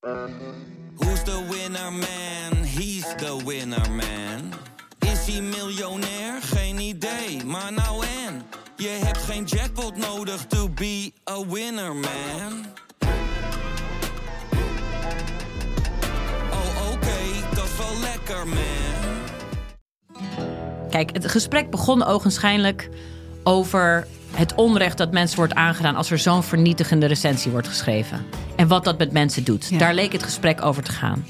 Who's the winner man? He's the winner man. Is hij miljonair? Geen idee, maar nou en. Je hebt geen jackpot nodig to be a winner man. Oh oké, dat is wel lekker man. Kijk, het gesprek begon ogenschijnlijk over het onrecht dat mensen wordt aangedaan als er zo'n vernietigende recensie wordt geschreven. En wat dat met mensen doet. Ja. Daar leek het gesprek over te gaan.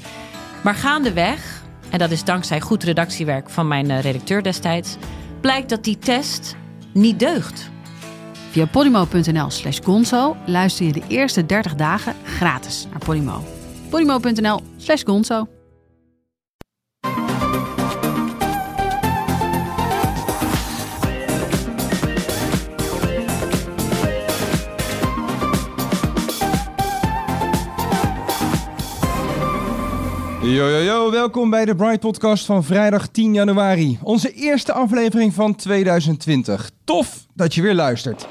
Maar gaandeweg, en dat is dankzij goed redactiewerk van mijn eh, redacteur destijds, blijkt dat die test niet deugt. Via podimo.nl slash gonzo luister je de eerste 30 dagen gratis naar Podimo. podimo.nl slash gonzo. Yo, yo, yo, welkom bij de Bright Podcast van vrijdag 10 januari. Onze eerste aflevering van 2020. Tof dat je weer luistert.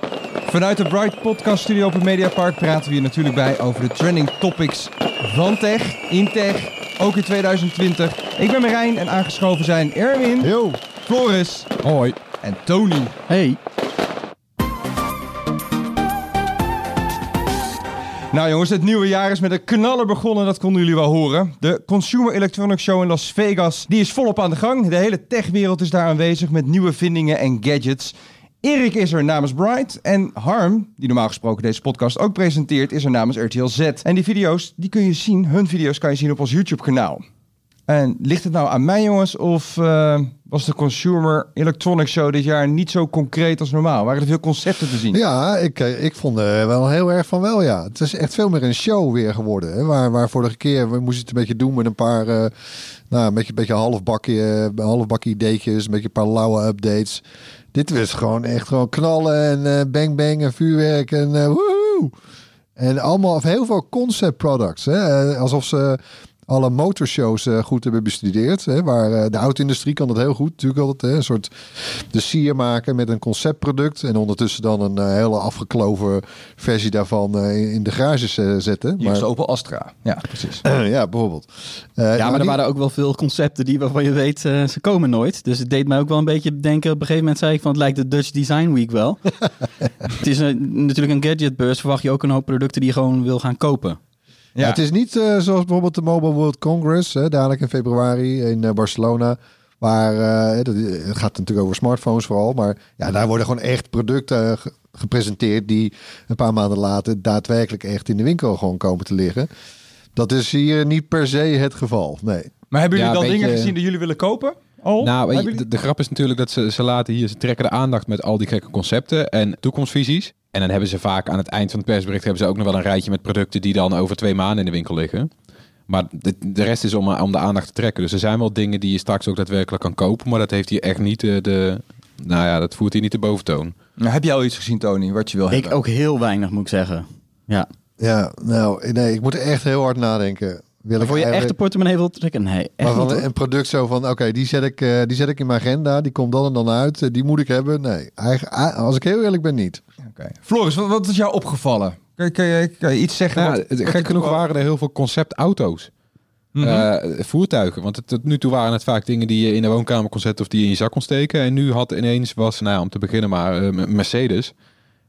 Vanuit de Bright Podcast Studio op het Mediapark praten we je natuurlijk bij over de trending topics van tech, in tech, ook in 2020. Ik ben Marijn en aangeschoven zijn Erwin, Yo, Floris hoi. en Tony. Hey. Nou jongens, het nieuwe jaar is met een knaller begonnen, dat konden jullie wel horen. De Consumer Electronics Show in Las Vegas, die is volop aan de gang. De hele techwereld is daar aanwezig met nieuwe vindingen en gadgets. Erik is er namens Bright en Harm, die normaal gesproken deze podcast ook presenteert, is er namens RTL Z. En die video's, die kun je zien, hun video's kan je zien op ons YouTube kanaal. En ligt het nou aan mij jongens, of eh, was de Consumer Electronics Show dit jaar niet zo concreet als normaal? Waren er veel concepten te zien? Ja, ik, eh, ik vond wel heel erg van wel, ja. Het is echt veel meer een show weer geworden. Hè? Waar, waar vorige keer, we moesten het een beetje doen met een paar, eh, nou, een beetje, een beetje halfbakje, uh, halfbakje ideetjes, een beetje een paar lauwe updates. Dit was gewoon echt gewoon knallen en eh, bang bang en vuurwerk en eh woehoe. En allemaal, of heel veel concept products. Hè? Alsof ze alle motorshows eh, goed hebben bestudeerd. Hè? Waar eh, de auto-industrie kan dat heel goed. Natuurlijk altijd hè? een soort de sier maken met een conceptproduct. En ondertussen dan een eh, hele afgekloven versie daarvan eh, in- in de garages eh, zetten. Hier is de Opel Astra. Ja, precies. ja, bijvoorbeeld. Eh, Ja, nou, maar er die- waren ook wel veel concepten die waarvan je weet, eh, ze komen nooit. Dus het deed mij ook wel een beetje denken. Op een gegeven moment zei ik van, het lijkt de Dutch Design Week wel. het is een, natuurlijk een gadgetbeurs. Verwacht je ook een hoop producten die je gewoon wil gaan kopen. Ja. Het is niet eh, zoals bijvoorbeeld de Mobile World Congress, hè, dadelijk in februari in eh, Barcelona. Waar eh, dat, het gaat natuurlijk over smartphones vooral. Maar ja, daar worden gewoon echt producten ge- gepresenteerd die een paar maanden later daadwerkelijk echt in de winkel gewoon komen te liggen. Dat is hier niet per se het geval. Nee. Maar hebben jullie Ja, dan dingen gezien die jullie willen kopen? Al? Nou, de, grap is natuurlijk dat ze, ze laten hier, ze trekken de aandacht met al die gekke concepten en toekomstvisies. En dan hebben ze vaak aan het eind van het persbericht hebben ze ook nog wel een rijtje met producten die dan over twee maanden in de winkel liggen. Maar de, de rest is om, om de aandacht te trekken. Dus er zijn wel dingen die je straks ook daadwerkelijk kan kopen, maar dat heeft hier echt niet de, de nou ja, dat voert hier niet de boventoon. Nou, heb je al iets gezien, Tony, wat je wil Ik hebben? ook heel weinig, moet ik zeggen. Ja. Ja, nou, nee, ik moet echt heel hard nadenken. Wil ik voor je echt eigenlijk- de portemonnee wil trekken? Nee, echt Maar van een product zo van, oké, die, zet ik, eh, die zet ik in mijn agenda, die komt dan en dan uit, eh, die moet ik hebben. Nee, eigen, als ik heel eerlijk ben, niet. Oké. Floris, wat, wat is jou opgevallen? Kan, je- kan, je, kan je iets zeggen? Nou wat- gek je genoeg waren er heel veel conceptauto's. Mhm. Eh, voertuigen. Want het- tot nu toe waren het vaak dingen die je in de woonkamer kon zetten of die je in je zak kon steken. En nu had ineens was, nou ja, om te beginnen maar Mercedes.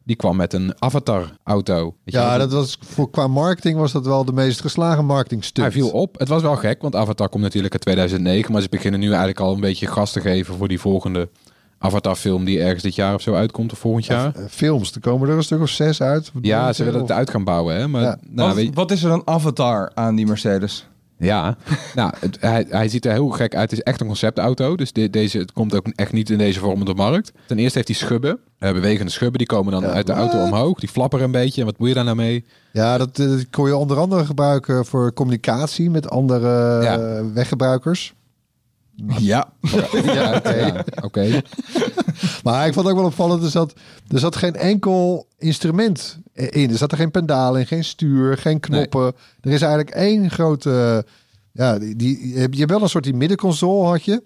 Die kwam met een avatar-auto. Ja, dat was voor, qua marketing was dat wel de meest geslagen marketingstunt. Hij viel op. Het was wel gek, want Avatar komt natuurlijk uit 2009. Maar ze beginnen nu eigenlijk al een beetje gas te geven voor die volgende Avatar-film die ergens dit jaar of zo uitkomt of volgend jaar. Eh, Films, er komen er een stuk of zes uit. Ja, ze willen Of- het uit gaan bouwen, hè? Maar Ja. nou, wat, je- wat is er dan avatar aan die Mercedes? Ja, nou, het- hij, hij ziet er heel gek uit. Het is echt een conceptauto. Dus de- deze, het komt ook echt niet in deze vorm op de markt. Ten eerste heeft hij schubben. Eh, bewegende schubben. Die komen dan Ja, uit de auto omhoog. Die flapperen een beetje. En wat moet je daar nou mee? Ja, dat, eh, dat kon je onder andere gebruiken voor communicatie met andere eh, Ja. weggebruikers. Ja. Ja, oké. Maar ik vond het ook wel opvallend, er zat, er zat geen enkel instrument in. Er zat er geen pedaal in, geen stuur, geen knoppen. Er is eigenlijk één grote... Ja, die, die, je hebt- je hebt wel een soort die middenconsole had je.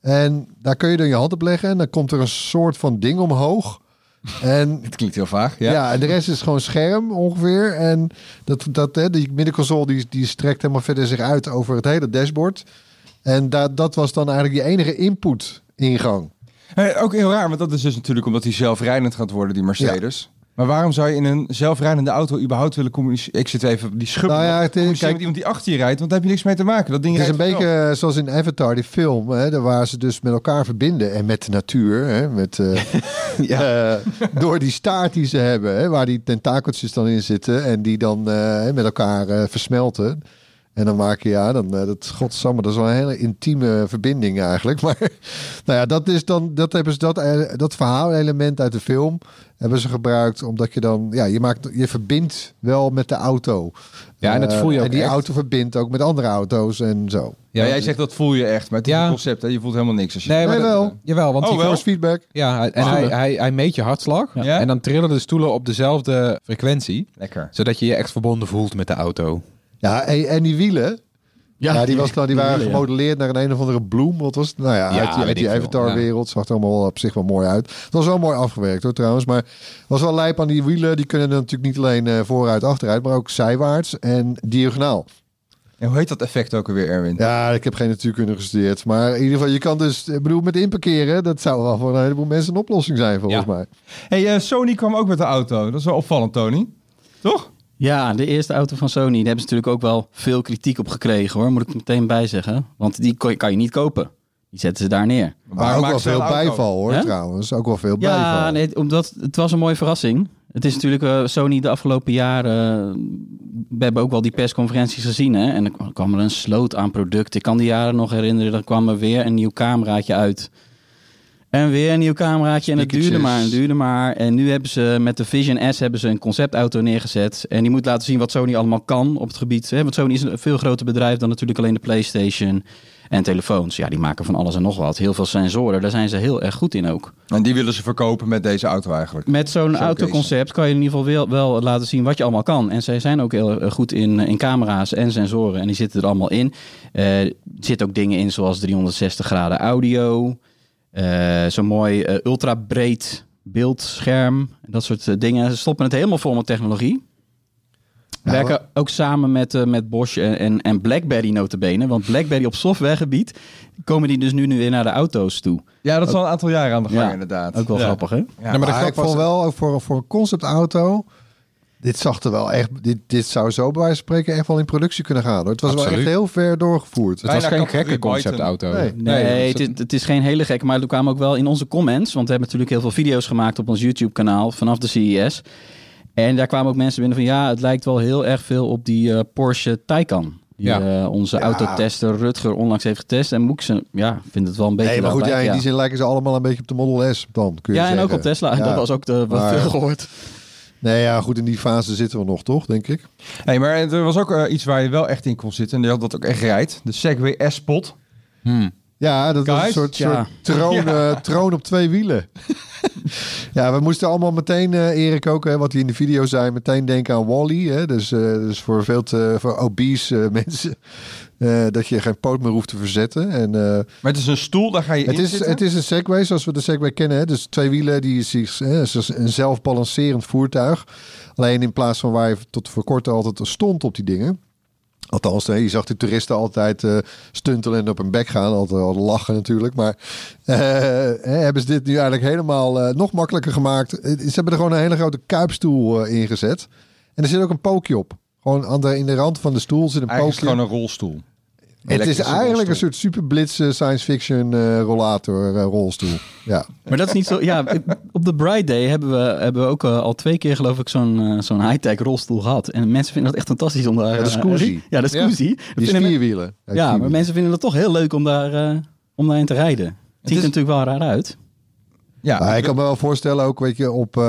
En daar kun je dan je hand op leggen. En dan komt er een soort van ding omhoog. En Het klinkt heel vaag. ja. Ja. en de rest is gewoon scherm ongeveer. En dat, dat, hè, die middenconsole die, die strekt helemaal verder zich uit over het hele dashboard. En dat dat was dan eigenlijk je enige input ingang. Ook heel raar, want dat is dus natuurlijk omdat hij zelfrijdend gaat worden, die Mercedes. Maar waarom zou je in een zelfrijdende auto überhaupt willen communiceren? Ik zit even die schub. Nou ja, het is- communiceren kijk- met iemand die achter je rijdt, want daar heb je niks mee te maken. Dat ding Het is een beetje zoals in Avatar, die film, hè, daar waar ze dus met elkaar verbinden en met de natuur. Hè, met, eh, eh, door die staart die ze hebben, hè, waar die tentakeltjes dan in zitten en die dan eh, met elkaar versmelten. En dan maak je, ja, dan, eh, dat, godsamme, dat is wel een hele intieme verbinding eigenlijk. Maar nou ja, dat is dan, dat hebben ze, dat, eh, dat verhaalelement uit de film hebben ze gebruikt, omdat je dan, ja, je maakt, je verbindt wel met de auto. Ja, en dat Eh, voel je ook En die echt. auto verbindt ook met andere auto's en zo. Ja, jij zegt dat voel je echt, maar het is Ja. een concept. Hè? Je voelt helemaal niks. Als je... Nee, maar Nee, dat- wel. Jawel, want Oh, die wel? Force feedback. Ja, en Oh. hij, hij, hij meet je hartslag. Ja. En dan trillen de stoelen op dezelfde frequentie. Lekker. Zodat je je echt verbonden voelt met de auto. Ja, en, en die wielen. Ja, die, was die waren wielen, gemodelleerd naar een een of andere bloem. Wat was het? Nou ja, Ja, uit die, uit die Avatar-wereld. Zag er allemaal op zich wel mooi uit. Het was wel mooi afgewerkt hoor trouwens. Maar het was wel lijp aan die wielen. Die kunnen natuurlijk niet alleen eh, vooruit, achteruit. Maar ook zijwaarts en diagonaal. En hoe heet dat effect ook alweer, Erwin? Ja, ik heb geen natuurkunde gestudeerd. Maar in ieder geval, je kan dus... Ik bedoel, met inparkeren... Dat zou wel voor een heleboel mensen een oplossing zijn volgens Ja. mij. Hey, eh, Sony kwam ook met de auto. Dat is wel opvallend, Tony. Toch? Ja, de eerste auto van Sony, daar hebben ze natuurlijk ook wel veel kritiek op gekregen hoor, moet ik er meteen bij zeggen. Want die kan je niet kopen. Die zetten ze daar neer. Maar Waarom ook wel veel bijval hoor trouwens. Ook wel veel bijval. Ja, nee, omdat het was een mooie verrassing. Het is natuurlijk eh, Sony de afgelopen jaren. eh, we hebben ook wel die persconferenties gezien. Hè? En dan kwam er een sloot aan producten. Ik kan die jaren nog herinneren. Dan kwam er weer een nieuw cameraatje uit. En weer een nieuw cameraatje. En het duurde maar en duurde maar. En nu hebben ze met de Vision S hebben ze een conceptauto neergezet. En die moet laten zien wat Sony allemaal kan op het gebied. Hè? Want Sony is een veel groter bedrijf dan natuurlijk alleen de PlayStation en telefoons. Ja, die maken van alles en nog wat. Heel veel sensoren. Daar zijn ze heel erg goed in ook. En die willen ze verkopen met deze auto eigenlijk. Met zo'n autoconcept kan je in ieder geval wel, wel laten zien wat je allemaal kan. En zij zijn ook heel eh, goed in, in camera's en sensoren. En die zitten er allemaal in. Eh, er zitten ook dingen in zoals 360 graden audio. Eh, Zo'n mooi eh, ultra-breed beeldscherm. Dat soort eh, dingen. Ze stoppen het helemaal vol met technologie. Werken ook samen met, met Bosch en, en, en BlackBerry notabene. Want BlackBerry op softwaregebied komen die dus nu, nu weer naar de auto's toe. Ja, dat is al een aantal jaren aan de gang Ja, inderdaad. Ook wel Ja. grappig hè? Ja, maar ik was- vond wel ook voor, voor een conceptauto. Dit zag er wel echt. Dit, dit zou zo bij wijze van spreken echt wel in productie kunnen gaan. Hoor. Het was wel echt heel ver doorgevoerd. Het was geen gekke conceptauto. Nee. Het, is, het is geen hele gekke, maar er kwamen ook wel in onze comments, want we hebben natuurlijk heel veel video's gemaakt op ons YouTube-kanaal vanaf de CES. En daar kwamen ook mensen binnen van ja, het lijkt wel heel erg veel op die eh, Porsche Taycan. Die Ja. eh, onze Ja. autotester Rutger onlangs heeft getest. En Moekse, ja, vindt het wel een beetje Nee, maar goed, ja, in ja. die zin lijken ze allemaal een beetje op de Model S dan, kun je Ja, en ook op Tesla. Ja. Dat was ook de, wat Maar- veel gehoord. Nee, ja, goed, in die fase zitten we nog, toch, denk ik. Hey, maar er was ook eh, iets waar je wel echt in kon zitten. En die had dat ook echt rijdt. De Segway S-Pot. Hmm. Ja, dat was Guys? een soort, Ja. soort troon, eh, troon op twee wielen. ja, we moesten allemaal meteen, eh Erik ook, hè, wat hij in de video zei, meteen denken aan Wally. Hè, dus, eh, dus voor veel te voor obese eh, mensen. Eh, dat je geen poot meer hoeft te verzetten. En, eh, Maar het is een stoel, daar ga je het, in is, zitten. het is een Segway zoals we de Segway kennen. Hè? Dus twee wielen, die is, is, is een zelfbalancerend voertuig. Alleen in plaats van waar je tot voor kort altijd stond op die dingen. Althans, je zag de toeristen altijd eh, stuntelen en op hun bek gaan. Altijd al lachen natuurlijk. Maar hebben ze dit nu eigenlijk helemaal nog makkelijker gemaakt. Ze hebben er gewoon een hele grote kuipstoel eh, ingezet. En er zit ook een pookje op. Gewoon aan de, in de rand van de stoel zit een Eigenlijk is pookje. het gewoon een rolstoel. Het is eigenlijk een soort superblitse science fiction eh, rollator eh, rolstoel. Ja. Maar dat is niet zo. Ja, op de Bright Day hebben we, hebben we ook eh, al twee keer, geloof ik, zo'n eh, zo'n high-tech rolstoel gehad. En mensen vinden dat echt fantastisch om daar. Ja, eh. Ja, de Scoozy. Dat Die vierwielen. Ja, maar mensen vinden het toch heel leuk om, daar, eh, om daarin te rijden. Het ziet is- er natuurlijk wel raar uit. Ja, Nou, ik kan me wel voorstellen ook, weet je, op eh,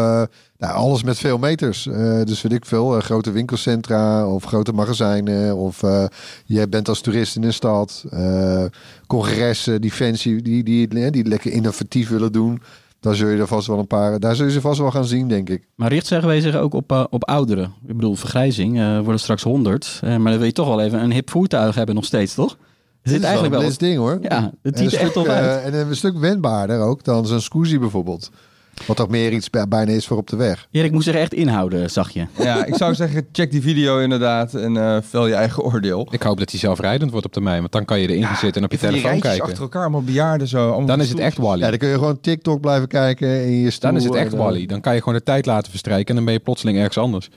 nou, alles met veel meters. Eh, dus weet ik veel, eh, grote winkelcentra of grote magazijnen. Of eh, je bent als toerist in een stad. eh, congressen, die fancy, die, die, die, die lekker innovatief willen doen. Daar zul je er vast wel een paar, daar zul je ze vast wel gaan zien, denk ik. Maar richt zeggen wij zich ook op, op ouderen. Ik bedoel, vergrijzing eh, worden straks 100. eh, maar dan wil je toch wel even een hip voertuig hebben nog steeds, toch? Het Dit is eigenlijk een wel. blitz ding hoor. Ja, het En een, ziet er tof uit. eh, en een stuk wendbaarder ook dan zo'n Scoozy bijvoorbeeld. Wat toch meer iets bij- bijna is voor op de weg. Erik moest zich echt inhouden, zag je. Ja, ik zou zeggen, check die video inderdaad en eh vel je eigen oordeel. Ik hoop dat hij zelfrijdend wordt op termijn. Want dan kan je erin gaan zitten en op je telefoon kijken. achter elkaar, allemaal bejaarden zo. allemaal Dan is het echt. Wally. Ja, dan kun je gewoon TikTok blijven kijken in je stoel. Dan is het echt eh, Wally. Dan kan je gewoon de tijd laten verstrijken en dan ben je plotseling ergens anders.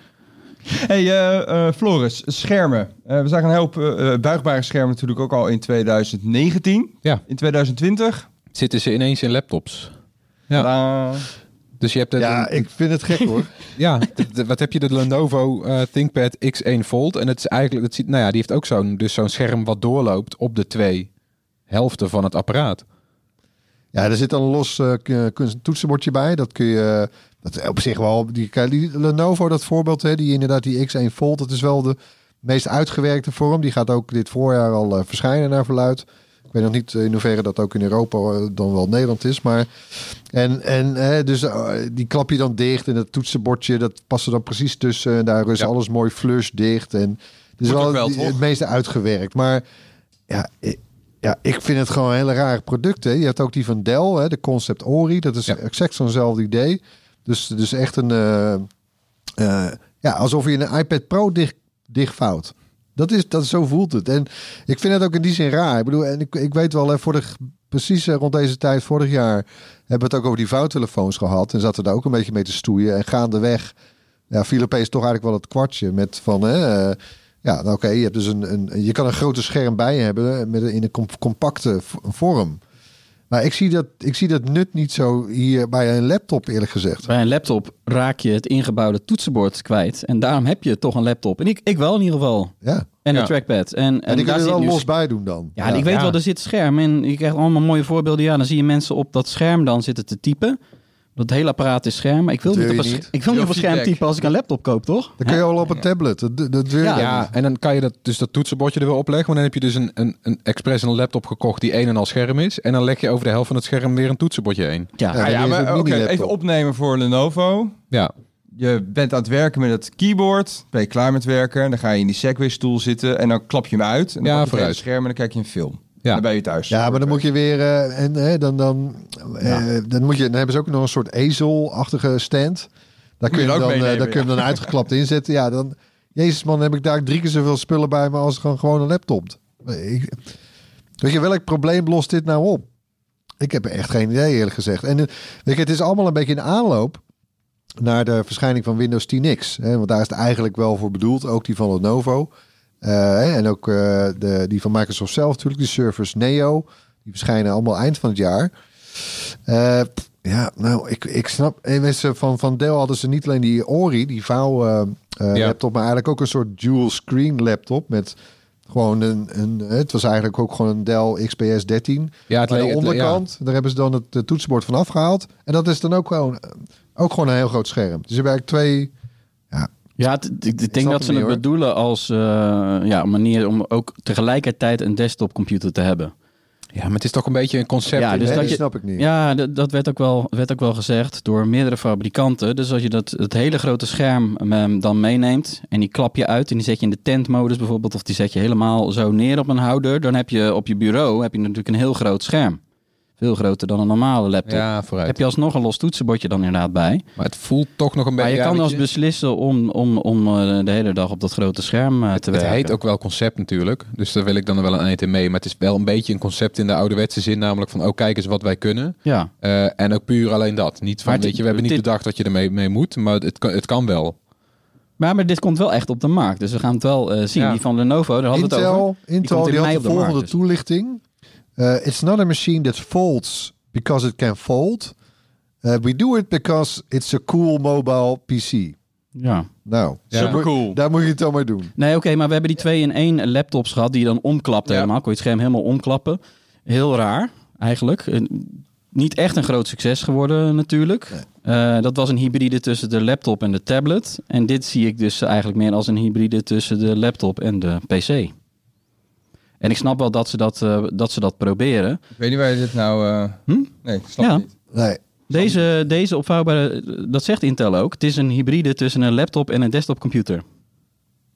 Hey eh, eh, Floris, schermen. Eh, we zagen een hoop buigbare schermen natuurlijk ook al in 2019. Ja. In 2020. Zitten ze ineens in laptops. Ja. Dus je hebt het. Ja, ik vind het gek hoor. Ja, de- de- wat heb je? De Lenovo eh, ThinkPad X1 Fold. En het is eigenlijk, dat ziet, nou ja, die heeft ook zo'n dus zo'n scherm wat doorloopt op de twee helften van het apparaat. Ja, er zit dan een los eh, kunst- toetsenbordje bij. Dat kun je... Dat op zich wel... Die, die Lenovo, dat voorbeeld, hè, die inderdaad die X1 Fold, dat is wel de meest uitgewerkte vorm. Die gaat ook dit voorjaar al eh, verschijnen naar verluid. Ik weet nog niet in hoeverre dat ook in Europa eh, dan wel Nederland is. Maar en, en hè, dus eh, die klap je dan dicht en dat toetsenbordje, dat past er dan precies tussen. En daar is Ja. alles mooi flush dicht. En dus wel, wel, die- het meeste uitgewerkt. Maar ja, ik, ja, ik vind het gewoon een hele rare producten. Je hebt ook die van Dell, hè, de Concept Ori. Dat is Ja. exact zo'nzelfde idee. Dus, dus echt een... eh, eh, ja, alsof je een iPad Pro dicht, dichtvouwt. Dat is, dat, zo voelt het. En ik vind het ook in die zin raar. Ik bedoel, en ik, ik weet wel, hè, vorig, precies eh, rond deze tijd, vorig jaar, hebben we het ook over die vouwtelefoons gehad. En zaten daar ook een beetje mee te stoeien. En gaandeweg, ja, viel opeens toch eigenlijk wel het kwartje met van, hè, ja, nou, oké, je hebt dus een, een, je kan een grote scherm bij hebben met in een com- compacte vorm. Maar ik zie, dat, ik zie dat nut niet zo hier bij een laptop, eerlijk gezegd. Bij een laptop raak je het ingebouwde toetsenbord kwijt. En daarom heb je toch een laptop. En ik, ik wel in ieder geval. Ja, En Ja. een trackpad. En, en, en die kun je er zit wel nu- los bij doen dan. Ja, ik weet Ja. wel, er zit scherm en je krijgt allemaal mooie voorbeelden. Ja, dan zie je mensen op dat scherm dan zitten te typen. Dat hele apparaat is scherm. Maar ik wil niet op een, niet. ik wil niet op een scherm typen als ik een laptop koop, toch? Dan kun je al op een tablet. Dat, dat Ja. en dan kan je dat, dus dat toetsenbordje er weer opleggen. Maar dan heb je dus een, een, een expres een laptop gekocht die een en al scherm is. En dan leg je over de helft van het scherm weer een toetsenbordje heen. Ja, Ja, Ah, maar oké, even opnemen voor Lenovo. Ja, Je bent aan het werken met het keyboard. Ben je klaar met werken. Dan ga je in die Segway-stoel zitten. En dan klap je hem uit. En dan Ja, het vooruit. scherm en dan kijk je een film. Ja. Dan ben je thuis. Ja, maar dan moet je weer... eh, en eh, dan, dan, eh, dan, moet je, dan hebben ze ook nog een soort ezelachtige stand. Daar kun je je, hem ook dan, eh, meenemen, daar kun je hem dan uitgeklapt inzetten. Ja, dan... Jezus man, heb ik daar drie keer zoveel spullen bij me als gewoon, gewoon een laptop. Ik, weet je, welk probleem lost dit nou op? Ik heb echt geen idee, eerlijk gezegd. En eh, weet je, het is allemaal een beetje een aanloop naar de verschijning van Windows 10X. Hè? Want daar is het eigenlijk wel voor bedoeld. Ook die van Lenovo. Eh, en ook eh, de, die van Microsoft zelf natuurlijk. Die Surface Neo. Die verschijnen allemaal eind van het jaar. Eh, ja, nou, ik, ik snap... mensen van, van Dell hadden ze niet alleen die Ori, die vouw Ja. laptop, maar eigenlijk ook een soort dual screen laptop met gewoon een, een... Het was eigenlijk ook gewoon een Dell XPS 13. ja het de het onderkant, daar hebben ze dan het, toetsenbord van afgehaald. En dat is dan ook gewoon, ook gewoon een heel groot scherm. Dus je hebt eigenlijk twee... Ja, het- ik, denk dat ze het bedoelen als eh, ja, een manier om ook tegelijkertijd een desktopcomputer te hebben. Ja, maar het is toch een beetje een concept. Ja, dus dat je- snap ik niet. Ja, dat werd ook, wel, werd ook wel gezegd door meerdere fabrikanten. Dus als je dat, het hele grote scherm ehm, dan meeneemt en die klap je uit en die zet je in de tentmodus bijvoorbeeld, of die zet je helemaal zo neer op een houder, dan heb je op je bureau heb je natuurlijk een heel groot scherm. Veel groter dan een normale laptop. Ja, vooruit. Heb je alsnog een los toetsenbordje dan inderdaad bij. Maar het voelt toch nog een Maar beetje... je ja, kan als beslissen om, om, om eh, de hele dag op dat grote scherm eh, te Het werken. heet ook wel concept natuurlijk. Dus daar wil ik dan wel een eind in mee. Maar het is wel een beetje een concept in de ouderwetse zin. Namelijk van, oh kijk eens wat wij kunnen. Ja, Eh, en ook puur alleen dat. Niet van, Maar het- weet je, we hebben niet bedacht dat je ermee mee moet. Maar het kan, het kan wel. maar, maar dit komt wel echt op de markt. Dus we gaan het wel eh, zien. Ja. Die van Lenovo, daar hadden we het over. Intel, die had mei de op de markt, volgende dus. toelichting. Uh, it's not a machine that folds because it can fold. Uh, we do it because it's a cool mobile PC. Ja. Nou, Ja. daar moet- Supercool. Daar moet je het dan maar doen. Nee, oké, maar we hebben die twee in één laptops gehad die je dan omklapt Ja. helemaal. Kon je het scherm helemaal omklappen. Heel raar, eigenlijk. Eh, Niet echt een groot succes geworden natuurlijk. Eh, dat was een hybride tussen de laptop en de tablet. En dit zie ik dus eigenlijk meer als een hybride tussen de laptop en de PC. En ik snap wel dat ze dat, eh, dat, ze dat proberen. Ik weet niet waar je dit nou... eh, Hm? Nee, ik snap Ja. het niet. Nee. Deze, deze opvouwbare, dat zegt Intel ook. Het is een hybride tussen een laptop en een desktopcomputer.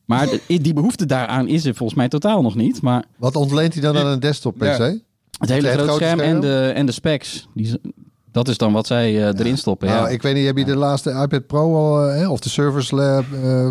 Maar de- die behoefte daaraan is er volgens mij totaal nog niet. Maar Wat ontleent hij dan aan een desktop PC? Ja. Het hele Het grote scherm, scherm? En, de, en de specs. Die, Dat is dan wat zij eh, erin stoppen. Nou, ja. ik weet niet, heb je de laatste iPad Pro al, hè, of de Surface Lab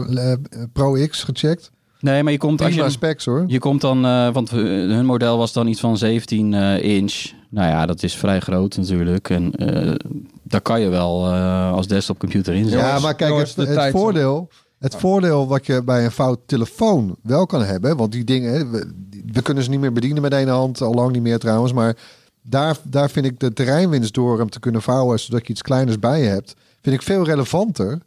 Lab, eh, Pro X gecheckt? Nee, maar je komt als je... specs hoor. Je komt dan, eh, want eh, hun model was dan iets van 17 eh, inch. Nou ja, dat is vrij groot natuurlijk. En eh, daar kan je wel eh, als desktopcomputer in zetten. Ja, maar kijk, het, het voordeel, het voordeel wat je bij een fout telefoon wel kan hebben, want die dingen, hè, we, we kunnen ze niet meer bedienen met één hand, al lang niet meer trouwens, maar daar, daar vind ik de terreinwinst door hem te kunnen vouwen, zodat je iets kleiners bij je hebt, vind ik veel relevanter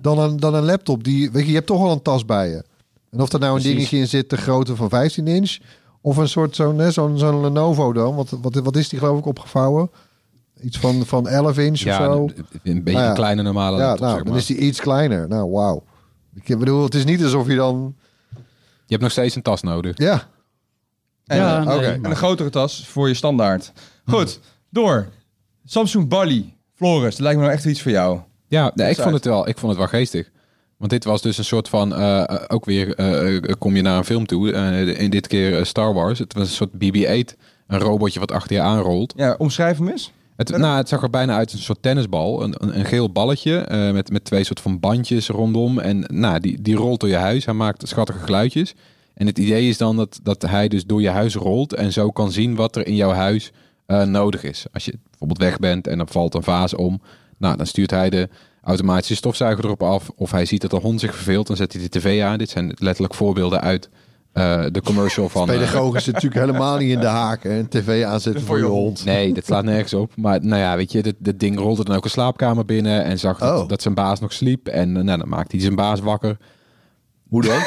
dan een, dan een laptop. Die, weet je, je hebt toch wel een tas bij je. En of er nou een Precies. dingetje in zit, de grootte van 15 inch, of een soort zo'n hè, zo'n zo'n Lenovo dan, wat, wat, wat is die geloof ik opgevouwen? Iets van, van 11 inch of Ja, zo. een, een beetje Nou ja. een kleine normale Ja, laptop, nou, zeg dan maar. is die iets kleiner. Nou, wauw. Ik bedoel, het is niet alsof je dan... Je hebt nog steeds een tas nodig. Ja, En, Ja, nee, oké. maar- en een grotere tas voor je standaard. Goed, door. Samsung Bali. Floris, dat lijkt me nou echt iets voor jou. Ja, nee, ik vond het wel. Ik vond het wel geestig. Want dit was dus een soort van, eh, eh, ook weer eh, kom je naar een film toe. in dit keer Star Wars. Het was een soort BB-8. Een robotje wat achter je aanrolt. Ja, omschrijf hem eens. Het, nou, het zag er bijna uit als een soort tennisbal. Een, een, een geel balletje met, met twee soort van bandjes rondom. En nou, die, die rolt door je huis. Hij maakt schattige geluidjes. En het idee is dan dat, dat hij dus door je huis rolt. En zo kan zien wat er in jouw huis nodig is. Als je bijvoorbeeld weg bent en er valt een vaas om. Nou, dan stuurt hij de automatische stofzuiger erop af. Of hij ziet dat de hond zich verveelt. Dan zet hij de tv aan. Dit zijn letterlijk voorbeelden uit eh, de commercial van... eh, pedagogisch zit natuurlijk helemaal niet in de haak. Hè. Een tv aanzetten voor je hond. Nee, dat slaat nergens op. Maar nou ja, weet je, dit, dit ding rolde dan ook een slaapkamer binnen en zag dat, Oh. dat zijn baas nog sliep. En eh, nou, dan maakte hij zijn baas wakker. Hoe dan?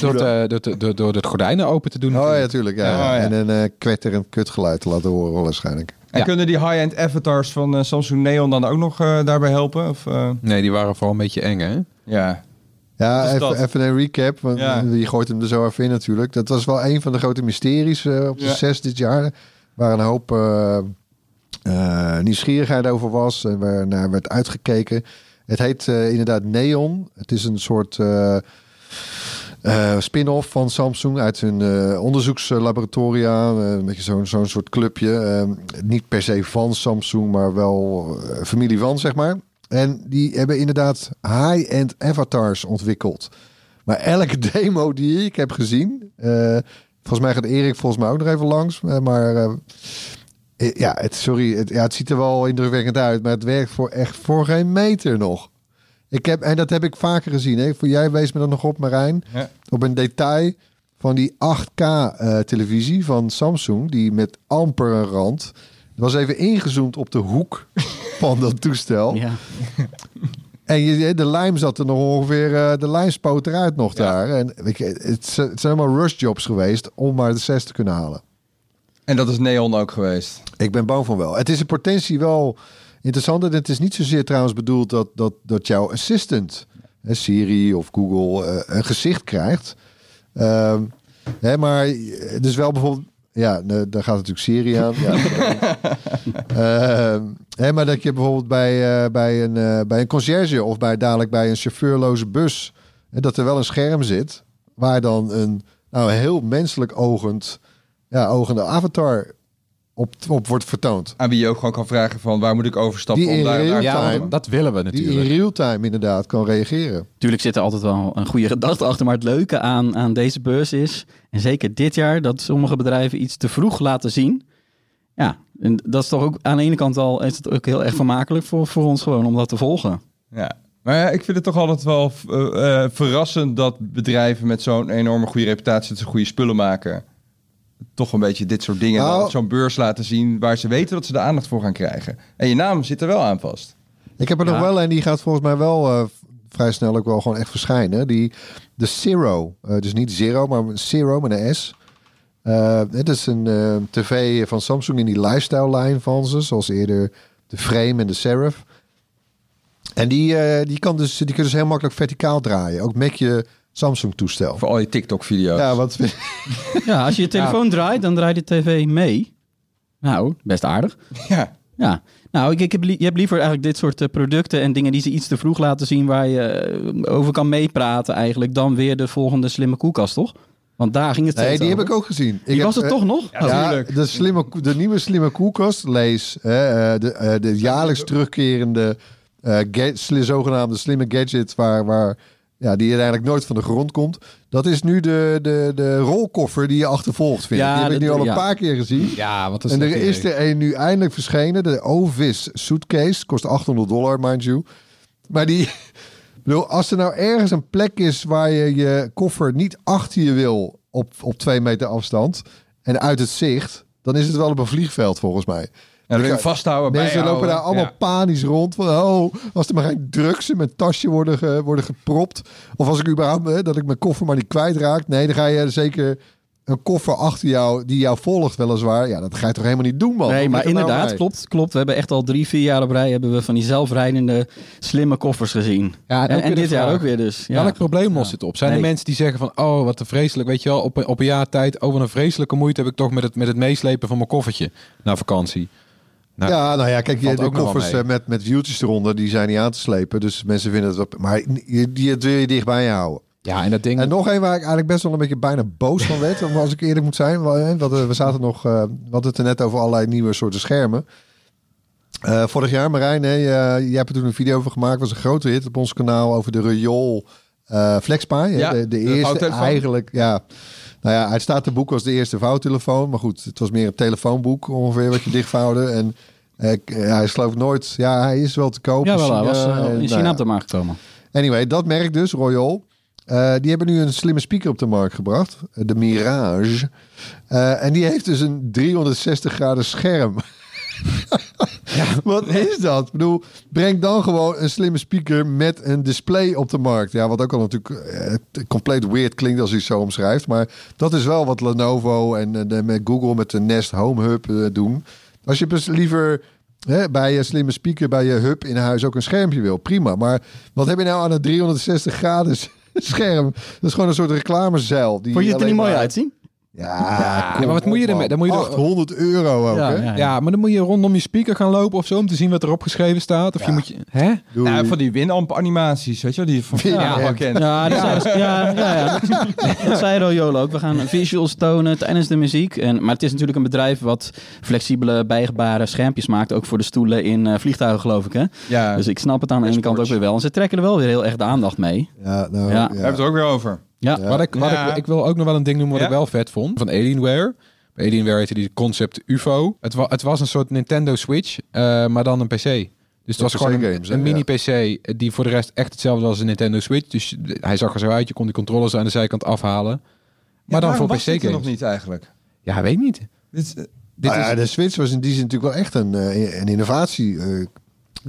Door, het, door, door, door, door de gordijnen open te doen. Oh ja, tuurlijk. Ja. Oh, ja. En een eh kwetterend kutgeluid te laten horen waarschijnlijk. En Ja. kunnen die high-end avatars van eh, Samsung Neon dan ook nog eh, daarbij helpen? Of, eh, Nee, die waren vooral een beetje eng, hè? ja. Ja, even, even een recap. Want Ja. je gooit hem er zo even in natuurlijk. Dat was wel een van de grote mysteries eh, op de Ja. zes dit jaar. Waar een hoop nieuwsgierigheid over was. En waar naar werd uitgekeken. Het heet eh, inderdaad Neon. Het is een soort eh, eh, spin-off van Samsung uit hun eh, onderzoekslaboratoria. Eh, een beetje zo'n soort clubje. Eh, niet per se van Samsung, maar wel familie van, zeg maar. En die hebben inderdaad high-end avatars ontwikkeld. Maar elke demo die ik heb gezien... volgens mij gaat Erik volgens mij ook nog even langs. maar ja, het, sorry, het, ja, het ziet er wel indrukwekkend uit. Maar het werkt voor echt voor geen meter nog. Ik heb, en dat heb ik vaker gezien. Hè. Voor jij wees me dan nog op, Marijn. Ja. Op een detail van die 8K-televisie van Samsung. Die met amper een rand... Het was even ingezoomd op de hoek van dat toestel. Ja. En je, de lijm zat er nog ongeveer, eh, de lijm spoot eruit nog daar. En weet je, het, het zijn allemaal rush jobs geweest om maar de 6 te kunnen halen. En dat is Neon ook geweest. Ik ben bang van wel. Het is in potentie wel interessant. En het is niet zozeer trouwens bedoeld dat, dat, dat jouw assistant, hè, Siri of Google, eh, een gezicht krijgt. Ehm, hè, maar het is wel bijvoorbeeld... Ja, ne- daar gaat natuurlijk Siri aan. Ja. Ehm, hè, maar dat je bijvoorbeeld bij, eh, bij, een, eh, bij een conciërge of bij, dadelijk bij een chauffeurloze bus... hè, dat er wel een scherm zit waar dan een nou, heel menselijk ogend, ja, ogende avatar op, op wordt vertoond. Aan wie je ook gewoon kan vragen van waar moet ik overstappen Die om daar, real te komen? dat willen we Die natuurlijk. in real time inderdaad kan reageren. Tuurlijk zit er altijd wel een goede gedachte achter. Maar het leuke aan, aan deze beurs is, en zeker dit jaar, dat sommige bedrijven iets te vroeg laten zien. Ja, en dat is toch ook aan de ene kant al is het ook heel erg vermakelijk voor, voor ons gewoon om dat te volgen. Ja. Maar ja, ik vind het toch altijd wel eh, eh, verrassend dat bedrijven met zo'n enorme goede reputatie, dat ze goede spullen maken, toch een beetje dit soort dingen Nou. op zo'n beurs laten zien waar ze weten dat ze de aandacht voor gaan krijgen. En je naam zit er wel aan vast. Ik heb er Ja. nog wel en die gaat volgens mij wel eh, vrij snel ook wel gewoon echt verschijnen. Die, de Zero, eh, dus niet Zero, maar een Zero met een S. Eh, het is een eh, tv van Samsung in die lifestyle lijn van ze, zoals eerder de Frame en de Serif. En die, eh, die, kan dus, die kun je dus heel makkelijk verticaal draaien, ook met je Samsung toestel. Voor al je TikTok-video's. Ja, wat Ja, als je je telefoon draait, dan draait de tv mee. Nou, best aardig. Ja. Ja, nou, ik, ik heb, je hebt liever eigenlijk dit soort eh, producten en dingen die ze iets te vroeg laten zien waar je eh, over kan meepraten eigenlijk, dan weer de volgende slimme koelkast, toch? Want daar ging het Nee, die heb ik ook gezien. Die ik was heb, het eh, toch nog? Ja, de, slimme, de nieuwe slimme koelkast, lees hè, eh, de, eh, de jaarlijks terugkerende eh, ga- sli- zogenaamde slimme gadget waar, waar, ja, die uiteindelijk nooit van de grond komt. Dat is nu de, de, de rolkoffer die je achtervolgt, vind ik. Ja, Die heb ik nu al een paar keer gezien. Ja, want dat En er is er een nu eindelijk verschenen. De Ovis Suitcase. Kost 800 dollar, mind you. Maar die... bedoel, als er nou ergens een plek is waar je je koffer niet achter je wil op, op twee meter afstand en uit het zicht, dan is het wel op een vliegveld volgens mij. Ja, dan wil je vasthouden. Mensen bijhouden. lopen daar allemaal Ja. panisch rond. Van, oh, als er maar geen drugs in mijn tasje worden, ge- worden gepropt. Of als ik überhaupt, hè, dat ik mijn koffer maar niet kwijtraak. Nee, dan ga je zeker een koffer achter jou, die jou volgt weliswaar. Ja, dat ga je toch helemaal niet doen, man. Nee, maar er nou inderdaad, bij? klopt, klopt. We hebben echt al drie, vier jaar op rij hebben we van die zelfrijdende slimme koffers gezien. Ja, en en en dit jaar ook weer dus. Ja. Welk probleem lost het op? Zijn er Nee. mensen die zeggen van, oh, wat een vreselijk, weet je wel, op een, op een jaar tijd, oh, wat een vreselijke moeite heb ik toch met het, met het meeslepen van mijn koffertje naar vakantie. Nou, Ja, nou ja, kijk, je, de koffers eh, met, met wieltjes eronder, die zijn niet aan te slepen. Dus mensen vinden het wel... Maar die, die wil je dichtbij je houden. Ja, en dat ding... En nog één waar ik eigenlijk best wel een beetje bijna boos van werd, om- als ik eerlijk moet zijn. Want eh, we zaten nog, eh, we hadden het er net over allerlei nieuwe soorten schermen. Vorig jaar, Marijn, hè, je- jij hebt er toen een video over gemaakt. was een grote hit op ons kanaal over de Riool FlexPi. hè, Ja, de, de de eerste eigenlijk, ja. Nou ja, hij staat te boek als de eerste vouwtelefoon. Maar goed, het was meer een telefoonboek ongeveer wat je dichtvouwde. En eh, k- hij is nooit... Ja, hij is wel te koop. Ja, wel, hij was eh, in nou China op de markt gekomen. Anyway, dat merk dus, Royal. eh, die hebben nu een slimme speaker op de markt gebracht. eh, De Mirage. Eh, en die heeft dus een 360 graden scherm. Wat is dat? Ik bedoel, breng dan gewoon een slimme speaker met een display op de markt. Ja, wat ook al natuurlijk eh, compleet weird klinkt als hij het zo omschrijft. Maar dat is wel wat Lenovo en eh, de- met Google met de Nest Home Hub eh, doen. Als je dus liever hè, bij je slimme speaker, bij je hub in huis ook een schermpje wil, prima. Maar wat heb je nou aan een 360 graden scherm? Dat is gewoon een soort reclamezeil. Die Vond je het er niet mooi uitzien? Ja, maar wat moet je ermee? Dan moet je er- 800 euro ook, Ja, hè? ja. ja, maar dan moet je rondom je speaker gaan lopen of zo, om te zien wat erop geschreven staat. Of je moet je... Hè? Ja, van die winamp animaties, weet je wel, die van Ja. ja, wel kent. Ja, dat zei, ja, ja, ja. Dat, zei Royolo ook. We gaan visuals tonen tijdens de muziek. En, maar het is natuurlijk een bedrijf wat flexibele, bijgebare schermpjes maakt. Ook voor de stoelen in eh, vliegtuigen, geloof ik. Hè? Ja, Dus ik snap het aan de ene kant ook weer wel. En ze trekken er wel weer heel erg de aandacht mee. Ja, nou, Ja. ja. we hebben het er ook weer over. Ja, Ja. Wat ik, wat Ja. ik, ik wil ook nog wel een ding noemen wat Ja? ik wel vet vond. Van Alienware. Bij Alienware heette die concept UFO. Het, wa het was een soort Nintendo Switch, eh, maar dan een PC. Dus het was gewoon een, mini-PC die voor de rest echt hetzelfde was als een Nintendo Switch. Dus hij zag er zo uit. Je kon die controllers aan de zijkant afhalen. Maar dan voor PC-games. nog niet eigenlijk. Ja, weet niet. Dit, eh, Dit Nou ja, is, de Switch was in die zin natuurlijk wel echt een, eh, een innovatie. eh.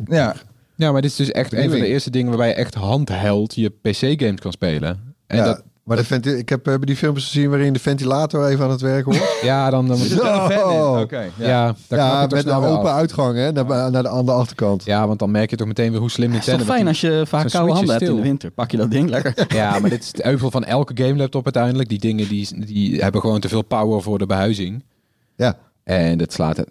ja, ja, maar dit is dus echt een van de eerste dingen waarbij je echt handheld je PC-games kan spelen. En ja, dat, maar de venti- ik heb eh, die filmpjes gezien waarin de ventilator even aan het werk hoort. ja, dan... dan er zit wel. Oh. Oké, ja, ja. ja, toch met een open af. uitgang hè, naar, naar de, aan de achterkant. Ja, want dan merk je toch meteen weer hoe slim het is Nintendo... toch fijn als je vaak koude is handen hebt in de winter. Pak je dat ding lekker. Ja, maar dit is het euvel van elke game laptop uiteindelijk. Die dingen die, die hebben gewoon te veel power voor de behuizing. Ja, En dat slaat het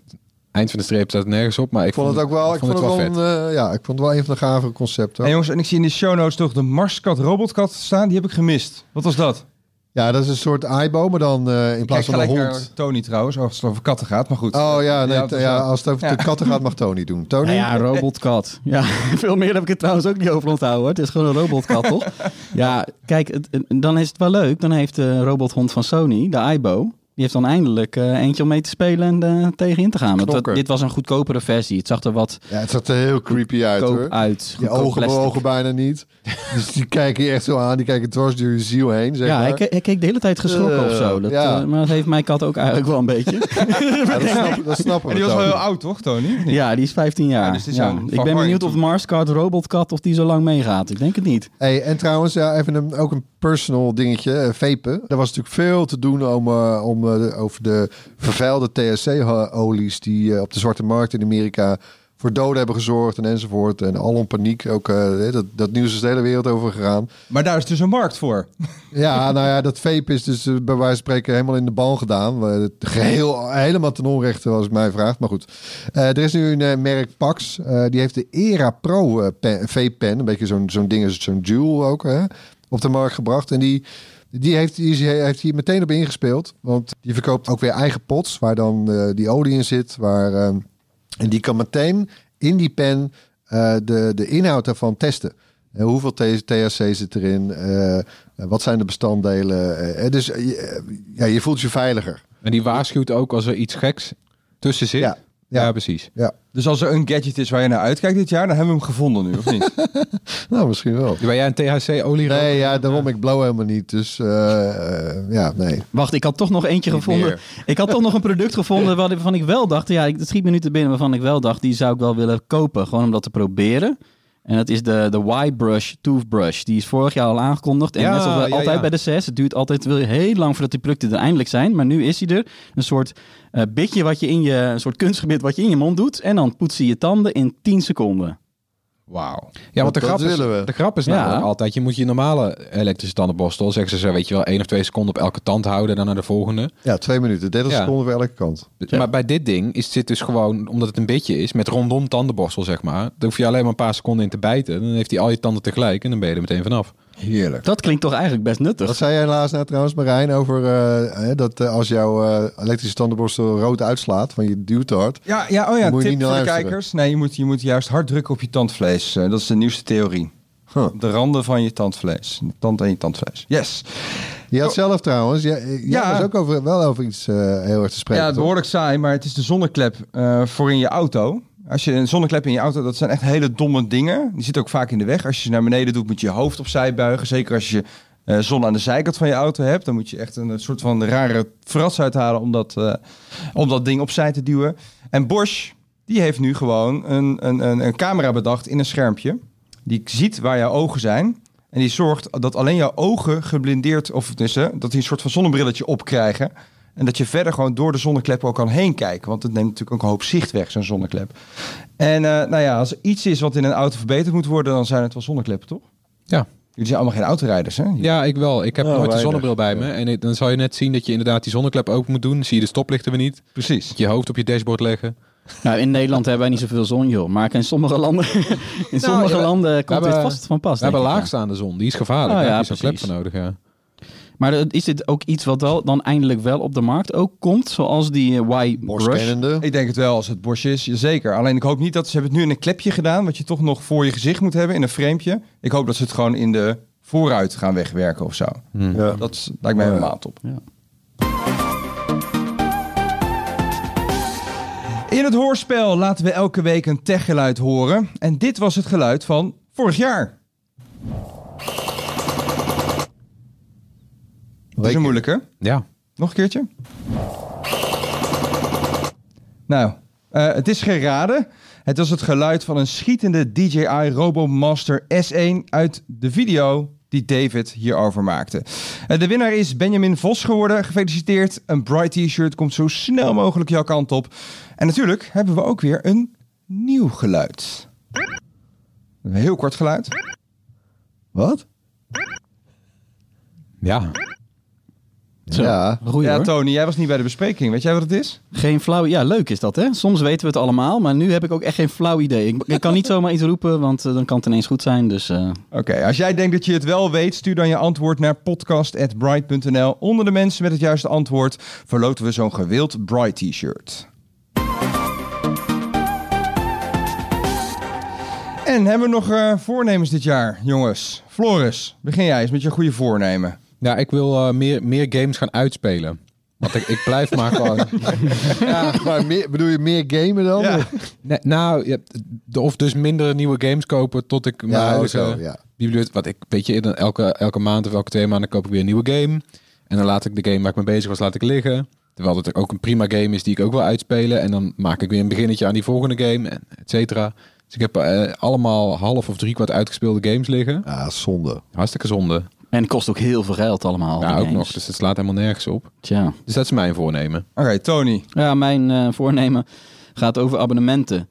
eind van de streep staat nergens op. Maar ik ik vond het ook wel, ik vond het wel, vet. een, eh, ja, ik vond het wel een van de gave concepten. En jongens, en ik zie in de show notes toch de Marskat robotkat staan. Die heb ik gemist. Wat was dat? Ja, dat is een soort iBo, maar dan eh, in Kijk plaats van een hond. naar Tony trouwens, als het over katten gaat. Maar goed. Oh ja, nee, Ja, ja, als het over de katten gaat, mag Tony doen. Tony? Nou ja, robotkat. Ja, veel meer heb ik het trouwens ook niet over onthouden. Hoor. Het is gewoon een robotkat, toch? Ja, kijk, het, dan is het wel leuk. Dan heeft de robothond van Sony, de iBo... Die heeft dan eindelijk eh, eentje om mee te spelen en eh, tegen in te gaan. Want dat- dit was een goedkopere versie. Het zag er wat Ja, het zag er heel creepy uit koop hoor. uit. Je ogen plastic. bewogen bijna niet. Dus die kijken je echt zo aan. Die kijken dwars door je ziel heen, zeg Ja, maar. hij, ke- hij keek de hele tijd geschrokken Eh, of zo. Dat, ja. eh, maar dat heeft mijn kat ook eigenlijk wel een beetje. Ja, dat, snap, dat snappen we. En die was wel heel oud, toch, Tony? Ja, die is 15 jaar. Ja, dus is Ik ben benieuwd of Marscard Robotkat of die zo lang meegaat. Ik denk het niet. Hey, en trouwens, ja, even een, ook een personal dingetje, eh, vapen. Er was natuurlijk veel te doen om, eh, om, eh, over de vervuilde THC-olies die eh, op de zwarte markt in Amerika voor doden hebben gezorgd en enzovoort. En al paniek ook. eh, dat, dat nieuws is de hele wereld over gegaan. Maar daar is dus een markt voor. Ja, nou ja, dat vape is dus bij wijze van spreken helemaal in de bal gedaan. Het geheel, helemaal ten onrechte, als ik mij vraagt. Maar goed, er is nu een merk Pax. die heeft de Era Pro vape pen. Een beetje zo'n zo'n ding, is het zo'n Jewel ook, hè, op de markt gebracht. En die, Die heeft, die heeft hier meteen op ingespeeld. Want die verkoopt ook weer eigen pots waar dan eh, die olie in zit. Waar, eh, en die kan meteen in die pen eh, de, de inhoud daarvan testen. Eh, hoeveel THC zit erin? Wat zijn de bestanddelen? Dus ja, je voelt je veiliger. En die waarschuwt ook als er iets geks tussen zit. Ja, Ja, ja. precies. Ja, Dus als er een gadget is waar je naar uitkijkt dit jaar, dan hebben we hem gevonden nu, of niet? nou misschien wel. Ben jij een THC-olie Nee, ja, daarom ik blow helemaal niet. Dus eh, eh, ja, nee. Wacht, ik had toch nog eentje Niet gevonden. meer. Ik had toch nog een product gevonden waarvan ik wel dacht... Ja, ik- het schiet me nu te binnen waarvan ik wel dacht... die zou ik wel willen kopen. Gewoon om dat te proberen. En dat is de, de Y-Brush Toothbrush. Die is vorig jaar al aangekondigd. En Ja, net zoals ja, altijd ja. bij de CES. Het duurt altijd wil je heel lang voordat die producten er eindelijk zijn. Maar nu is hij er. Een soort eh bitje wat je in je... Een soort kunstgebied wat je in je mond doet. En dan poets je je tanden in 10 seconden. Wauw. Ja, want de grap, is, we. de grap is Ja. namelijk altijd, je moet je normale elektrische tandenborstel, zeggen ze zo, weet je wel, één of twee seconden op elke tand houden en dan naar de volgende. Ja, twee minuten. 30 Ja. seconden voor elke kant. Ja. Maar bij dit ding is zit dus gewoon, omdat het een beetje is, met rondom tandenborstel zeg maar, dan hoef je alleen maar een paar seconden in te bijten. Dan heeft hij al je tanden tegelijk en dan ben je er meteen vanaf. Heerlijk. Dat klinkt toch eigenlijk best nuttig. Wat zei jij laatst nou trouwens, Marijn, over eh, hè, dat eh, als jouw eh, elektrische tandenborstel rood uitslaat van je duwt hard. Ja, ja, oh ja, Moet je tip niet voor naar de kijkers. Nee, je moet, je moet juist hard drukken op je tandvlees. Dat is de nieuwste theorie. Huh. De randen van je tandvlees. De tand en je tandvlees. Yes. Je had zelf trouwens, jij, jij Ja. was ook over, wel over iets eh, heel erg te spreken. Ja, behoorlijk saai, maar het is de zonneklep eh, voor in je auto. Als je een zonneklep in je auto, dat zijn echt hele domme dingen. Die zitten ook vaak in de weg. Als je ze naar beneden doet, moet je je hoofd opzij buigen. Zeker als je eh, zon aan de zijkant van je auto hebt. Dan moet je echt een soort van rare frats uithalen om dat, eh, om dat ding opzij te duwen. En Bosch, die heeft nu gewoon een, een, een, een camera bedacht in een schermpje. Die ziet waar jouw ogen zijn. En die zorgt dat alleen jouw ogen geblindeerd, of dus, dat die een soort van zonnebrilletje opkrijgen. En dat je verder gewoon door de zonneklep ook kan heen kijken. Want het neemt natuurlijk ook een hoop zicht weg, zo'n zonneklep. En eh, nou ja, als er iets is wat in een auto verbeterd moet worden, dan zijn het wel zonnekleppen, toch? Ja. Jullie zijn allemaal geen autorijders, hè? Ja, ik wel. Ik heb Nou, nooit een zonnebril bij me. En dan zal je net zien dat je inderdaad die zonneklep open moet doen. Zie je de stoplichten weer niet. Precies. Je hoofd op je dashboard leggen. Nou, in Nederland hebben wij niet zoveel zon, joh. Maar in sommige landen, in sommige ja, we- landen komt hebben- dit vast van pas. We hebben laagstaande zon. Die is gevaarlijk. Oh, Daar ja, heb je zo'n klep voor nodig, ja. Maar is dit ook iets wat wel dan eindelijk wel op de markt ook komt? Zoals die eh, Y-Brush? Borstkennende. Ik denk het wel, als het Bosch is. Zeker. Alleen ik hoop niet dat ze hebben het nu in een klepje gedaan, wat je toch nog voor je gezicht moet hebben, in een framepje. Ik hoop dat ze het gewoon in de vooruit gaan wegwerken of zo. Ja. Dat lijkt mij ja. helemaal top. Ja. In het hoorspel laten we elke week een techgeluid horen. En dit was het geluid van vorig jaar. Dat is een moeilijke. Ja. Nog een keertje. Nou, eh, het is geraden. Het was het geluid van een schietende DJI RoboMaster S1 uit de video die David hierover maakte. Eh, de winnaar is Benjamin Vos geworden. Gefeliciteerd. Een Bright T-shirt komt zo snel mogelijk jouw kant op. En natuurlijk hebben we ook weer een nieuw geluid. Een heel kort geluid. Wat? Ja. Zo, Ja. goeie ja, hoor. Tony, jij was niet bij de bespreking. Weet jij wat het is? Geen flauw... Ja, leuk is dat, hè? Soms weten we het allemaal, maar nu heb ik ook echt geen flauw idee. Ik, ik kan niet zomaar iets roepen, want eh, dan kan het ineens goed zijn. Dus eh, Oké, als jij denkt dat je het wel weet, stuur dan je antwoord naar podcast.bright.nl. Onder de mensen met het juiste antwoord verloten we zo'n gewild Bright t-shirt. En hebben we nog eh, voornemens dit jaar, jongens? Floris, begin jij eens met je goede voornemen. Ja, ik wil eh, meer, meer games gaan uitspelen. Want ik, ik blijf maar gewoon... ja. Maar meer, bedoel je meer gamen dan? Ja. Nee, nou, ja, de- of dus minder nieuwe games kopen tot ik mijn Ja, zo, ja. bibliotheek... Wat ik, weet je, dan elke, elke maand of elke twee maanden koop ik weer een nieuwe game. En dan laat ik de game waar ik mee bezig was, laat ik liggen. Terwijl het ook een prima game is die ik ook wil uitspelen. En dan maak ik weer een beginnetje aan die volgende game, en et cetera. Dus ik heb eh, allemaal half of drie kwart uitgespeelde games liggen. Ja, zonde. Hartstikke zonde. En het kost ook heel veel geld allemaal. ja, die ook nog. Dus het slaat helemaal nergens op. Tja. Dus dat is mijn voornemen. Oké, Tony. Ja, mijn eh, voornemen gaat over abonnementen.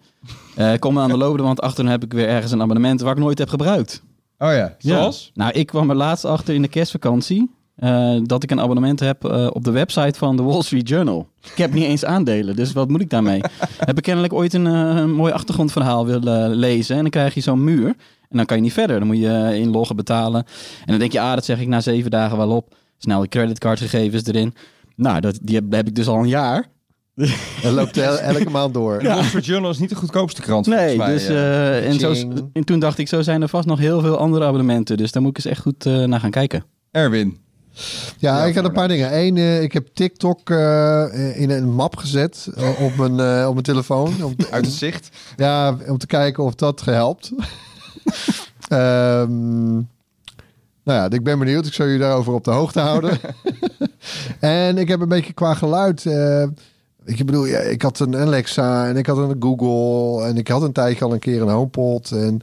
Eh, ik kom aan de lopende want achter heb ik weer ergens een abonnement waar ik nooit heb gebruikt. Oh ja, zoals? Ja. Nou, ik kwam er laatst achter in de kerstvakantie eh, dat ik een abonnement heb eh, op de website van de Wall Street Journal. Ik heb niet eens aandelen, dus wat moet ik daarmee? heb ik kennelijk ooit een, eh, een mooi achtergrondverhaal willen lezen en dan krijg je zo'n muur. En dan kan je niet verder. Dan moet je eh, inloggen, betalen. En dan denk je, ah, dat zeg ik na zeven dagen wel op. Snel de creditcardgegevens erin. Nou, dat, die heb, heb ik dus al een jaar. Dat loopt el- elke maand door. De Wall Street Journal is niet de goedkoopste krant Nee, mij. dus, eh. en, zo, en toen dacht ik, zo zijn er vast nog heel veel andere abonnementen. Dus daar moet ik eens echt goed eh, naar gaan kijken. Erwin. Ja, ik had een paar dingen. Eén, eh, ik heb TikTok eh, in een map gezet op, mijn, eh, op mijn telefoon. Om, te- Uit het zicht. ja, om te kijken of dat helpt. Ehm, nou ja, ik ben benieuwd. Ik zal jullie daarover op de hoogte houden. en ik heb een beetje qua geluid. eh, ik bedoel, ja, ik had een Alexa en ik had een Google en ik had een tijdje al een keer een HomePod en,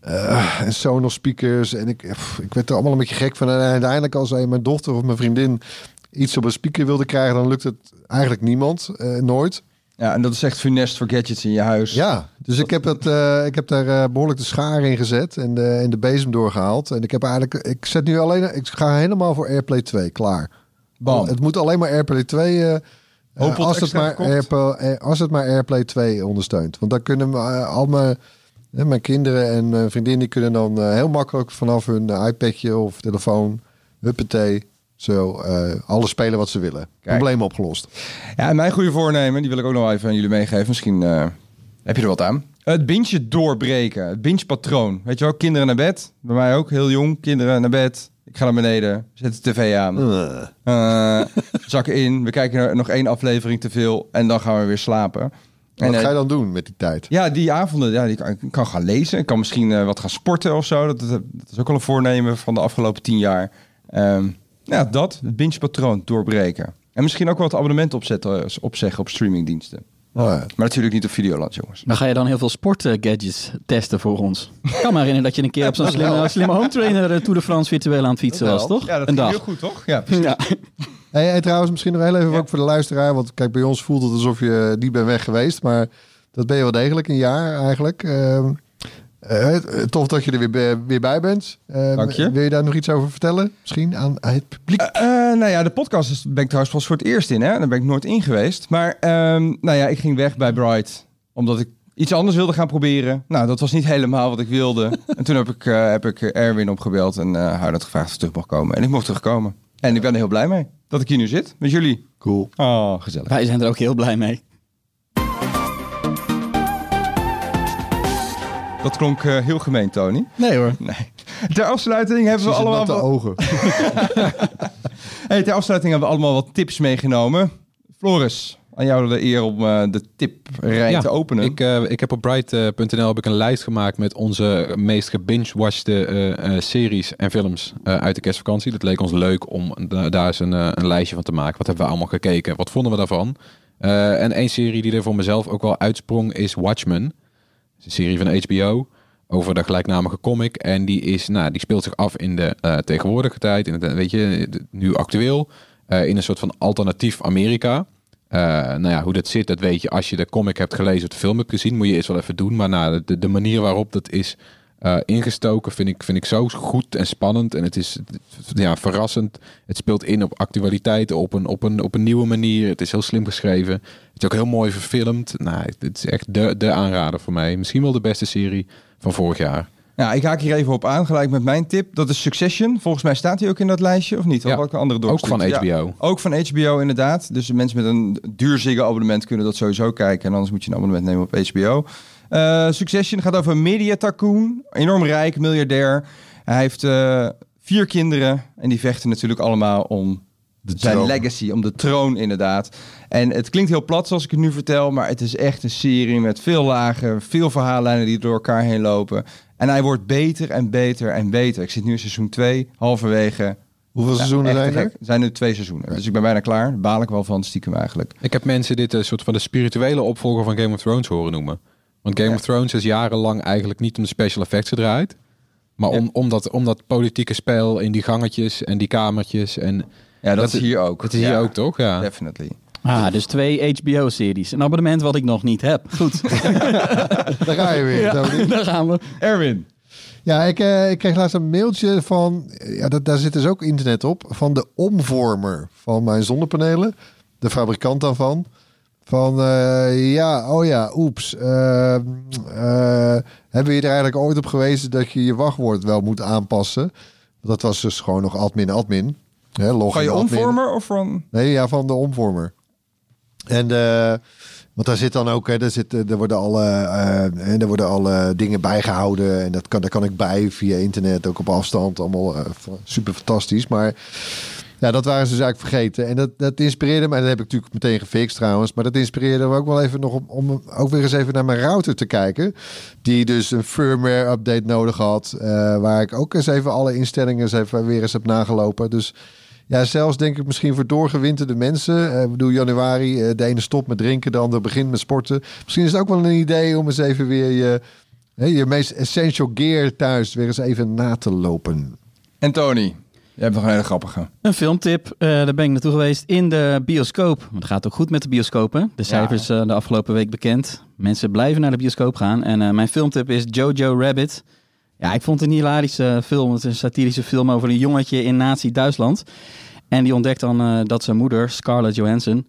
eh, en Sonos speakers en ik, pff, ik werd er allemaal een beetje gek van. En uiteindelijk als mijn dochter of mijn vriendin iets op een speaker wilde krijgen, dan lukt het eigenlijk niemand, eh, nooit. Ja, en dat is echt funest voor gadgets in je huis. Ja, dus ik heb, het, eh, ik heb daar eh, behoorlijk de schaar in gezet en de, en de bezem doorgehaald. En ik heb eigenlijk, ik zet nu alleen, ik ga helemaal voor AirPlay 2, klaar. Bam. Het moet alleen maar AirPlay 2, eh, HomePod als, het maar? AirPlay, eh, als het maar AirPlay 2 ondersteunt. Want dan kunnen uh, al mijn, eh, mijn kinderen en mijn vriendin, die kunnen dan eh, heel makkelijk vanaf hun eh, iPadje of telefoon, huppatee, zo eh, alles spelen wat ze willen. Probleem opgelost. Ja, en mijn goede voornemen, die wil ik ook nog even aan jullie meegeven. Misschien eh, heb je er wat aan. Het bintje doorbreken. Het binge-patroon. Weet je wel, kinderen naar bed. Bij mij ook, heel jong. Kinderen naar bed. Ik ga naar beneden, zet de tv aan. Zakken in. We kijken nog één aflevering te veel. En dan gaan we weer slapen. Wat eh, ga je dan doen met die tijd? Ja, die avonden, ja, die kan, ik kan gaan lezen. Ik kan misschien wat gaan sporten of zo. Dat, dat, dat is ook al een voornemen van de afgelopen tien jaar. Ehm, ja, dat, het binge-patroon doorbreken. En misschien ook wat abonnementen opzetten, eh, opzeggen op streamingdiensten. Oh, ja. Maar natuurlijk niet op Videoland, jongens. Dan ga je dan heel veel sportgadgets testen voor ons. Ik kan me herinneren dat je een keer op zo'n slimme, slimme home trainer eh, Tour de France virtueel aan het fietsen was, toch? Ja, dat een ging dag. heel goed, toch? Ja, precies. Ja. Hey, hey, trouwens, misschien nog heel even ook voor de luisteraar. Want kijk, bij ons voelt het alsof je niet bent weg geweest. Maar dat ben je wel degelijk, een jaar eigenlijk. Ehm, eh, tof dat je er weer, bij- weer bij bent. Ehm, Dank je. Wil je daar nog iets over vertellen? Misschien aan, het publiek? Eh, nou ja, de podcast is, ben ik trouwens pas voor het eerst in, hè? Daar ben ik nooit in geweest. Maar ehm, nou ja, ik ging weg bij Bright, omdat ik iets anders wilde gaan proberen. Nou, dat was niet helemaal wat ik wilde. en toen heb ik, eh, heb ik Erwin opgebeld en eh hij had gevraagd of ik terug mocht komen. En ik mocht terugkomen. En ik ben er heel blij mee dat ik hier nu zit met jullie. Cool. Oh, gezellig. Wij zijn er ook heel blij mee. Dat klonk eh, heel gemeen, Tony. Nee hoor. Nee. Ter afsluiting hebben we allemaal... natte wat- ogen. Hey, ter afsluiting hebben we allemaal wat tips meegenomen. Floris, aan jou de eer om eh, de tiprij Ja, te openen. Ik, eh, ik heb op bright.nl heb ik een lijst gemaakt met onze meest gebinge-watchte eh, eh, series en films eh, uit de kerstvakantie. Dat leek ons leuk om da- daar eens een, een lijstje van te maken. Wat hebben we allemaal gekeken? Wat vonden we daarvan? Eh, en één serie die er voor mezelf ook wel uitsprong is Watchmen. Is een serie van HBO over de gelijknamige comic. En die, is, nou, die speelt zich af in de eh, tegenwoordige tijd. In het, eh, weet je, nu actueel. eh, in een soort van alternatief Amerika. Nou ja, hoe dat zit, dat weet je. Als je de comic hebt gelezen of de film hebt gezien, moet je eerst wel even doen. Maar nou, de manier waarop dat is eh, ingestoken vind ik, vind ik zo goed en spannend. En het is ja, verrassend. Het speelt in op actualiteiten op een, op, een, op een nieuwe manier. Het is heel slim geschreven. Het is ook heel mooi verfilmd. Nou, het is echt de, de aanrader voor mij. Misschien wel de beste serie van vorig jaar. Ja, ik haak hier even op aan, gelijk met mijn tip. Dat is Succession. Volgens mij staat hij ook in dat lijstje, of niet? Of Ja, welke andere Ook van? HBO. Ja, ook van HBO, inderdaad. Dus mensen met een duur Ziggo-abonnement kunnen dat sowieso kijken. En anders moet je een abonnement nemen op HBO. Eh, Succession gaat over een media tycoon. Enorm rijk, miljardair. Hij heeft eh, vier kinderen. En die vechten natuurlijk allemaal om zijn troon. legacy, om de troon inderdaad. En het klinkt heel plat zoals ik het nu vertel, maar het is echt een serie met veel lagen, veel verhaallijnen die door elkaar heen lopen. En hij wordt beter en beter en beter. Ik zit nu in seizoen 2, halverwege. Hoeveel Ja, seizoenen zijn er? Er zijn nu twee seizoenen, dus ik ben bijna klaar. Daar baal ik wel van, stiekem eigenlijk. Ik heb mensen dit een soort van de spirituele opvolger van Game of Thrones horen noemen. Want Game Ja. of Thrones is jarenlang eigenlijk niet om de special effects gedraaid. Maar om, om, dat, om dat politieke spel in die gangetjes en die kamertjes. En Ja, dat, Dat is hier ook. dat is hier Ja, ook toch? Ja. Definitely. Ah, dus twee HBO-series. Een abonnement wat ik nog niet heb. Goed, Daar ga je weer. Daar gaan we. Erwin. Ja, ik, eh, ik kreeg laatst een mailtje van, ja, dat, daar zit dus ook internet op, van de omvormer van mijn zonnepanelen. De fabrikant daarvan. Van, eh, ja, oh ja, oeps. eh, hebben we er eigenlijk ooit op gewezen dat je je wachtwoord wel moet aanpassen? Dat was dus gewoon nog admin, admin. Hè, log Van je admin. omvormer of van... Nee, ja, van de omvormer. En eh, want daar zit dan ook, hè, daar, zit, er worden alle, en er worden alle dingen bijgehouden. En dat kan, daar kan ik bij via internet, ook op afstand. Allemaal super fantastisch. Maar ja, dat waren ze dus eigenlijk vergeten. En dat, dat inspireerde me. En dat heb ik natuurlijk meteen gefixt trouwens. Maar dat inspireerde me ook wel even nog om, ook weer eens even naar mijn router te kijken. Die dus een firmware update nodig had. eh, waar ik ook eens even alle instellingen eens even weer eens heb nagelopen. Dus ja, zelfs denk ik misschien voor doorgewinterde mensen. Eh, Ik bedoel, januari, eh, de ene stopt met drinken, de ander begint met sporten. Misschien is het ook wel een idee om eens even weer je, je meest essential gear thuis weer eens even na te lopen. En Tony, jij hebt nog een hele grappige. Een filmtip, eh, daar ben ik naartoe geweest in de bioscoop. Want het gaat ook goed met de bioscopen. De cijfers eh, de afgelopen week bekend. Mensen blijven naar de bioscoop gaan. En eh, mijn filmtip is Jojo Rabbit. Ja, ik vond het een hilarische film. Het is een satirische film over een jongetje in Nazi-Duitsland. En die ontdekt dan dat zijn moeder, Scarlett Johansson...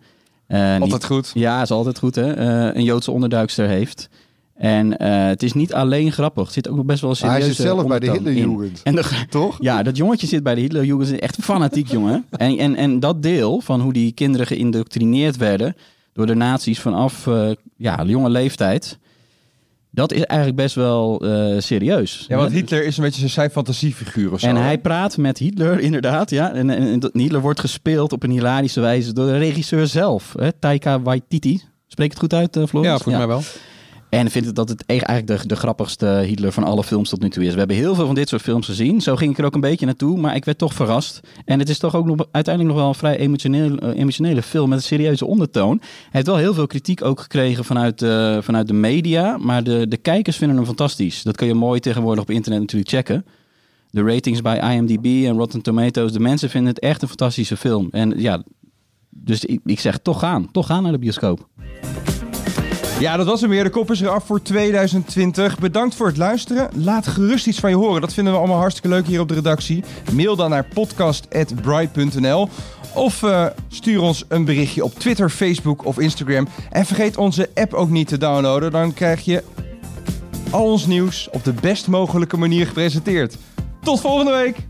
eh, niet- Altijd goed. Ja, is altijd goed hè. Een Joodse onderduikster heeft. En eh, het is niet alleen grappig. Er zit ook best wel Maar hij zit zelf bij de. Hitlerjugend. En de, Toch? ja, dat jongetje zit bij de Hitlerjugend. is echt fanatiek, jongen. En, en, en dat deel van hoe die kinderen geïndoctrineerd werden door de nazi's vanaf eh, ja, jonge leeftijd. Dat is eigenlijk best wel eh, serieus. Ja, want? Hitler is een beetje zijn fantasiefiguur of zo. En hij praat met Hitler, inderdaad. Ja. En, en, Hitler wordt gespeeld op een hilarische wijze door de regisseur zelf. Hè? Taika Waititi. Spreek het goed uit, uh, Floris? Ja, volgens mij wel. En vindt dat het e- eigenlijk de, de grappigste Hitler van alle films tot nu toe is. We hebben heel veel van dit soort films gezien. Zo ging ik er ook een beetje naartoe, maar ik werd toch verrast. En het is toch ook nog, uiteindelijk nog wel een vrij emotioneel, eh, emotionele film met een serieuze ondertoon. Hij heeft wel heel veel kritiek ook gekregen vanuit, vanuit de media, maar de, de kijkers vinden hem fantastisch. Dat kun je mooi tegenwoordig op internet natuurlijk checken. De ratings bij IMDb en Rotten Tomatoes, de mensen vinden het echt een fantastische film. En ja, dus ik, ik zeg toch gaan, toch gaan naar de bioscoop. Ja, dat was hem weer. De kop is eraf voor 2020. Bedankt voor het luisteren. Laat gerust iets van je horen. Dat vinden we allemaal hartstikke leuk hier op de redactie. Mail dan naar podcast.bright.nl of eh, stuur ons een berichtje op Twitter, Facebook of Instagram. En vergeet onze app ook niet te downloaden. Dan krijg je al ons nieuws op de best mogelijke manier gepresenteerd. Tot volgende week!